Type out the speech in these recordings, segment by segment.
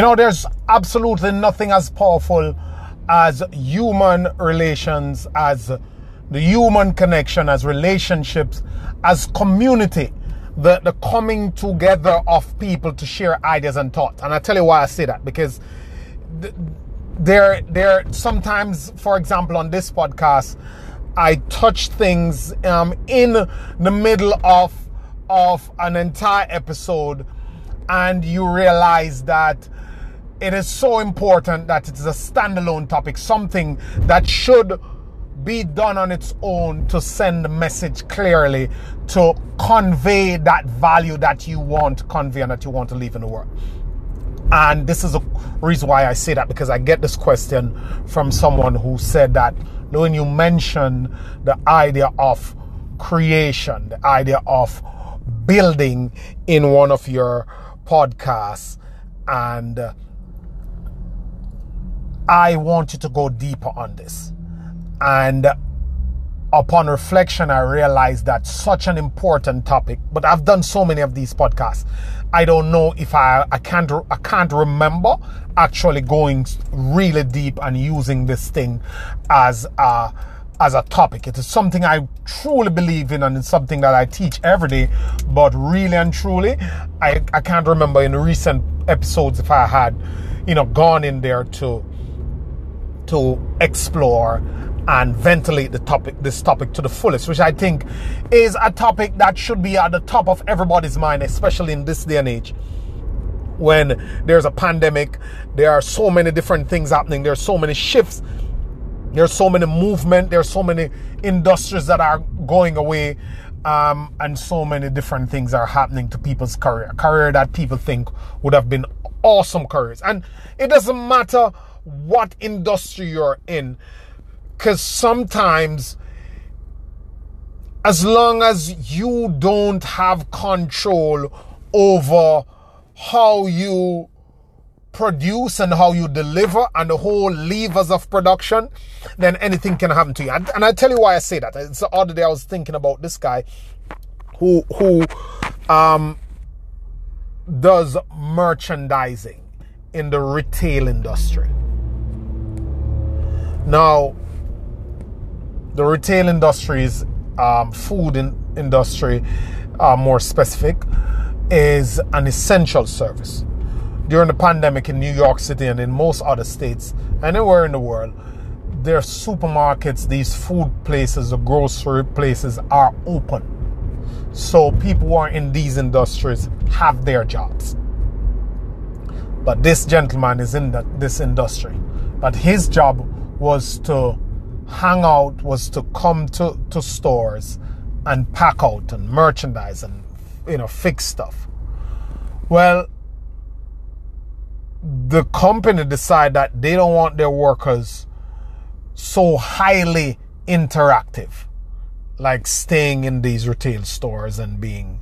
You know, there's absolutely nothing as powerful as human relations, as the human connection, as relationships, as community, the, the coming together of people to share ideas and thoughts. And I tell you why I say that because there, there sometimes, for example, on this podcast, I touch things um, in the middle of of an entire episode, and you realize that it is so important that it is a standalone topic, something that should be done on its own to send the message clearly, to convey that value that you want to convey and that you want to leave in the world. And this is a reason why I say that because I get this question from someone who said that when you mention the idea of creation, the idea of building in one of your podcasts, and uh, I want you to go deeper on this. And upon reflection, I realized that such an important topic, but I've done so many of these podcasts. I don't know if I, I can't, I can't remember actually going really deep and using this thing as a, as a topic. It is something I truly believe in and it's something that I teach every day. But really and truly, I, I can't remember in recent episodes if I had, you know, gone in there to to explore and ventilate the topic, this topic to the fullest, which I think is a topic that should be at the top of everybody's mind, especially in this day and age. When there's a pandemic, there are so many different things happening, there are so many shifts, there's so many movement, there's so many industries that are going away, um, and so many different things are happening to people's career, career that people think would have been awesome careers. And it doesn't matter what industry you're in. Because sometimes, as long as you don't have control over how you produce and how you deliver and the whole levers of production, then anything can happen to you. And, and I tell you why I say that. It's the other day I was thinking about this guy who who um, does merchandising in the retail industry. Now, the retail industries, um, food in, industry, uh, more specific, is an essential service. During the pandemic in New York City and in most other states, anywhere in the world, their supermarkets, these food places, the grocery places are open. So people who are in these industries have their jobs. But this gentleman is in this industry. But his job was to hang out, was to come to, to stores and pack out and merchandise and you know fix stuff. Well, the company decide that they don't want their workers so highly interactive, like staying in these retail stores and being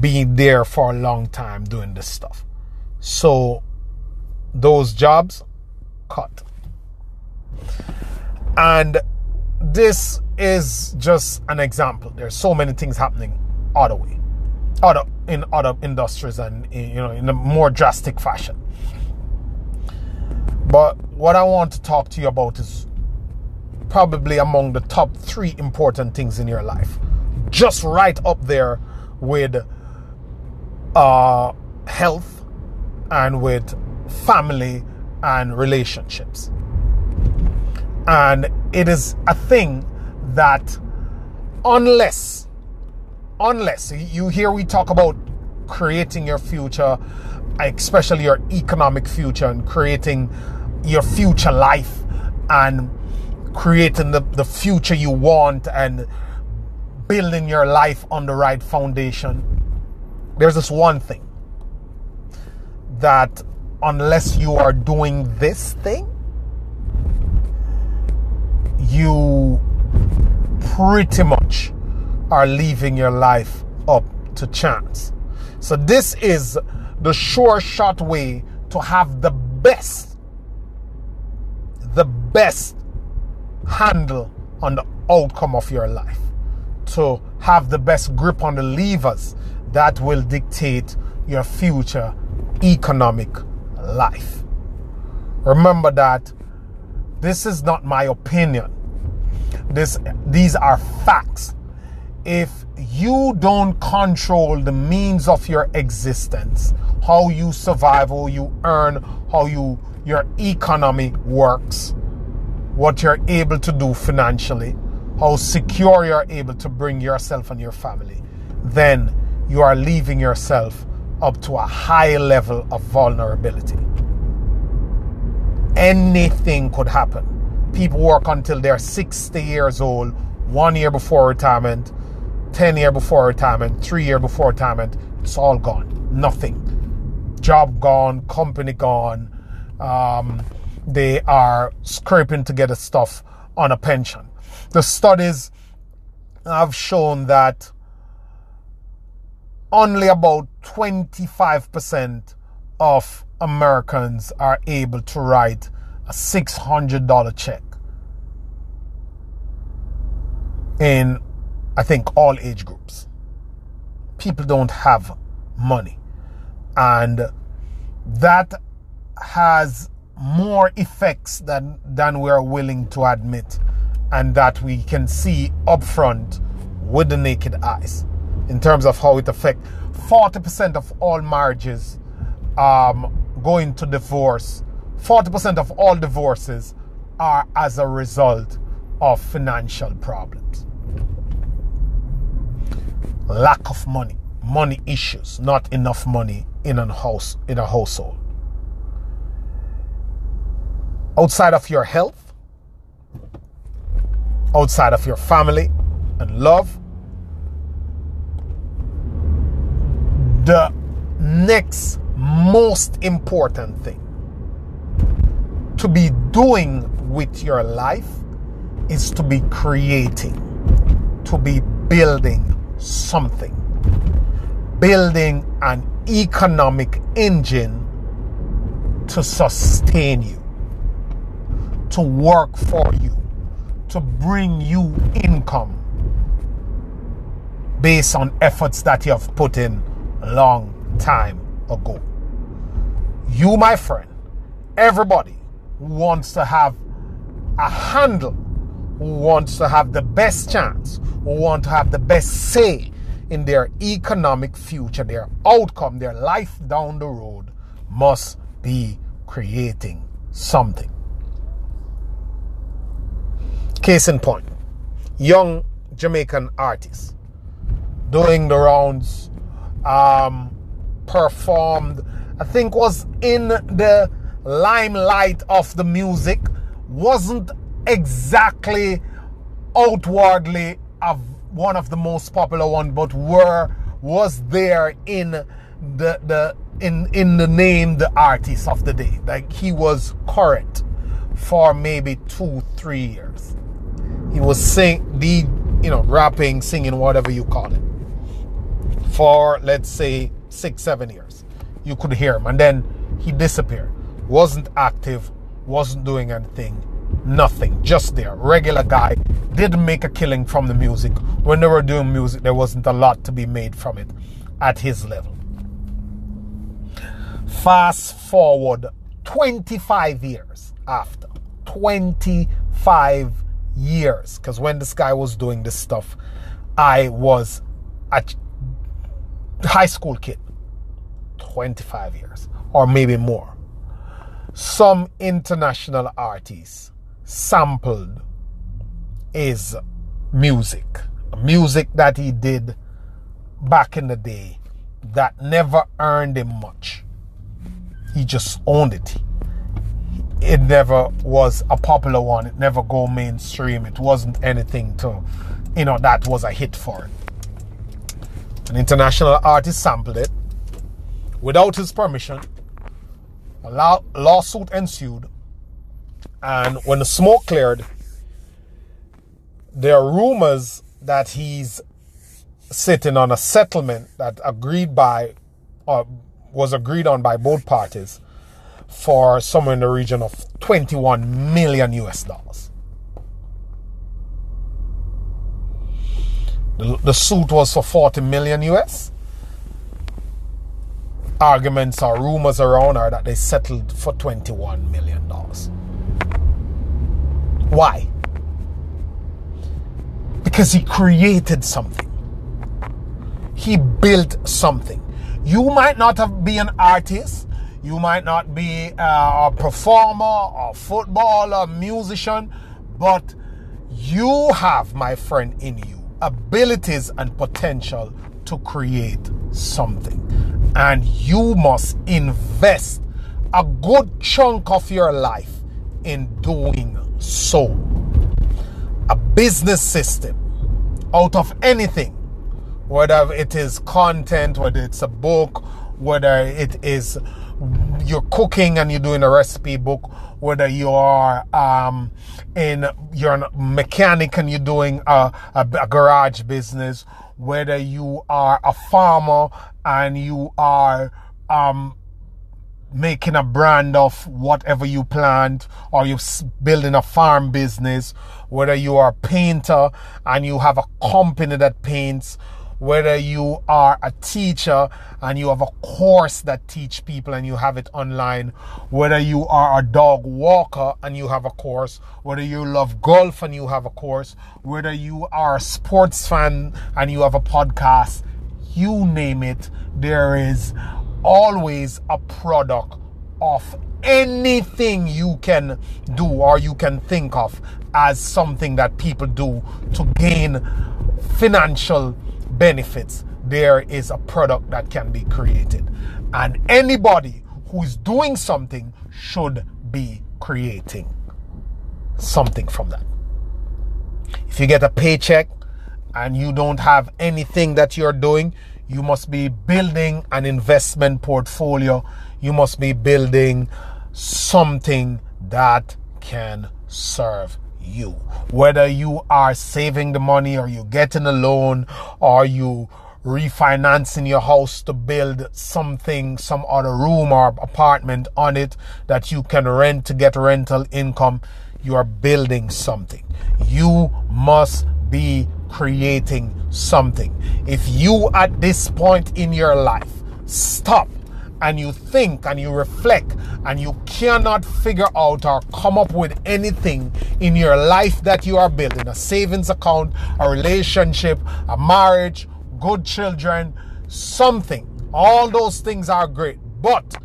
being there for a long time doing this stuff. So those jobs cut. And this is just an example. There's so many things happening other way, other in other industries, and you know in a more drastic fashion. But what I want to talk to you about is probably among the top three important things in your life, just right up there with uh, health and with family and relationships. And it is a thing that unless, unless you hear we talk about creating your future, especially your economic future and creating your future life and creating the, the future you want and building your life on the right foundation. There's this one thing that unless you are doing this thing, you pretty much are leaving your life up to chance. So, this is the sure shot way to have the best, best handle on the outcome of your life, to have the best grip on the levers that will dictate your future economic life. Remember that this is not my opinion. This these are facts. If you don't control the means of your existence, how you survive, how you earn, how you your economy works, what you're able to do financially, how secure you're able to bring yourself and your family, then you are leaving yourself up to a high level of vulnerability. Anything could happen. People work until they're 60 years old, one year before retirement, 10 year before retirement, three year before retirement. It's all gone. Nothing. Job gone, company gone. Um, they are scraping together stuff on a pension. The studies have shown that only about 25% of Americans are able to write a $600 check in, I think, all age groups. People don't have money. And that has more effects than, than we're willing to admit and that we can see upfront with the naked eyes. In terms of how it affects 40% of all marriages um, going to divorce 40% of all divorces are as a result of financial problems. Lack of money money issues not enough money in a house in a household outside of your health outside of your family and love the next most important thing to be doing with your life is to be creating, to be building something, building an economic engine to sustain you, to work for you, to bring you income based on efforts that you have put in long time ago. You, my friend, everybody wants to have a handle, who wants to have the best chance, who want to have the best say in their economic future, their outcome, their life down the road, must be creating something. Case in point, young Jamaican artists doing the rounds um, performed, I think was in the limelight of the music, wasn't exactly outwardly of one of the most popular one, but were was there in the the in in the name the artist of the day. Like he was current for maybe two, three years. He was sing the you know, rapping, singing, whatever you call it for let's say six, seven years. You could hear him, and then he disappeared. Wasn't active, wasn't doing anything, nothing, just there. Regular guy, didn't make a killing from the music. When they were doing music, there wasn't a lot to be made from it at his level. Fast forward 25 years after. 25 years. Because when this guy was doing this stuff, I was a high school kid, 25 years or maybe more. Some international artists sampled his music, music that he did back in the day that never earned him much. He just owned it. It never was a popular one. It never go mainstream. It wasn't anything to, you know, that was a hit for it. An international artist sampled it without his permission. A law- lawsuit ensued. And when the smoke cleared, there are rumors that he's sitting on a settlement that agreed by or was agreed on by both parties for somewhere in the region of 21 million US dollars. The, the suit was for 40 million US. arguments or rumors around are that they settled for $21 million. Why? Because he created something. He built something. You might not have been an artist. You might not be uh, a performer or footballer, musician, but you have, my friend, in you abilities and potential to create something. And you must invest a good chunk of your life in doing so. A business system out of anything, whether it is content, whether it's a book, whether it is you're cooking and you're doing a recipe book, whether you are um, in you're a mechanic and you're doing a, a, a garage business, whether you are a farmer and you are um, making a brand of whatever you plant or you're building a farm business, whether you are a painter and you have a company that paints, whether you are a teacher and you have a course that teach people and you have it online whether you are a dog walker and you have a course whether you love golf and you have a course whether you are a sports fan and you have a podcast you name it there is always a product of anything you can do or you can think of as something that people do to gain financial benefits, there is a product that can be created. And anybody who is doing something should be creating something from that. If you get a paycheck and you don't have anything that you're doing, you must be building an investment portfolio. You must be building something that can serve you. Whether you are saving the money or you're getting a loan or you refinancing your house to build something, some other room or apartment on it that you can rent to get rental income, you are building something. You must be creating something. If you at this point in your life stop and you think and you reflect and you cannot figure out or come up with anything in your life that you are building a savings account, a relationship, a marriage, good children, something. All those things are great. But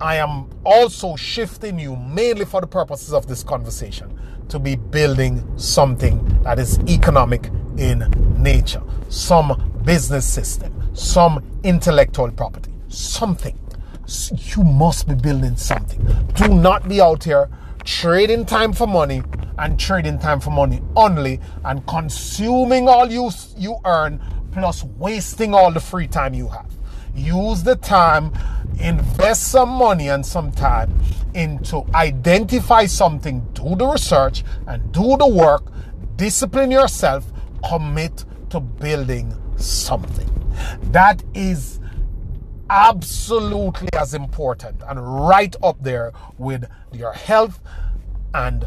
I am also shifting you mainly for the purposes of this conversation to be building something that is economic in nature, some business system, some intellectual property, something you must be building something. Do not be out here trading time for money and trading time for money only and consuming all you, you earn plus wasting all the free time you have. Use the time, invest some money and some time into identify something, do the research and do the work, discipline yourself, commit to building something. That is absolutely as important and right up there with your health and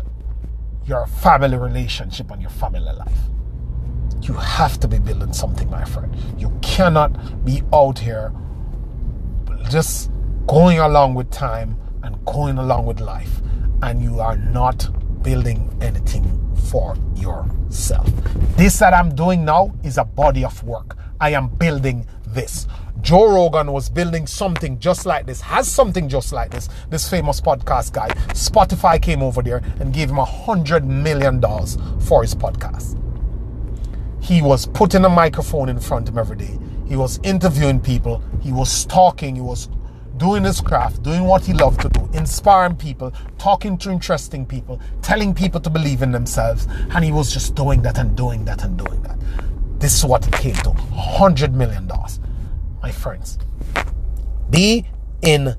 your family relationship and your family life. You have to be building something, my friend. You cannot be out here just going along with time and going along with life, and you are not building anything for yourself. This that I'm doing now is a body of work. I am building this. Joe Rogan was building something just like this, has something just like this. This famous podcast guy. Spotify came over there and gave him a hundred million dollars for his podcast. He was putting a microphone in front of him every day. He was interviewing people. He was talking. He was doing his craft, doing what he loved to do, inspiring people, talking to interesting people, telling people to believe in themselves. And he was just doing that and doing that and doing that. This is what it came to $100 million my friends. Be in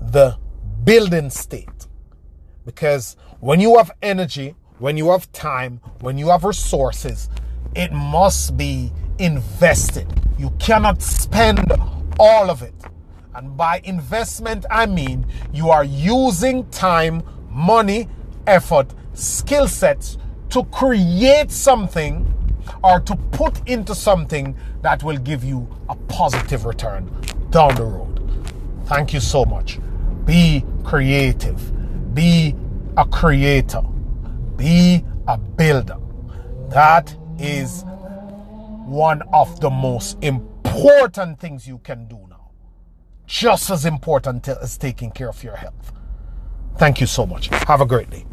the building state. Because when you have energy, when you have time, when you have resources, it must be invested. You cannot spend all of it. And by investment, I mean you are using time, money, effort, skill sets to create something or to put into something that will give you a positive return down the road. Thank you so much. Be creative. Be a creator. Be a builder. That is one of the most important things you can do now. Just as important as taking care of your health. Thank you so much. Have a great day.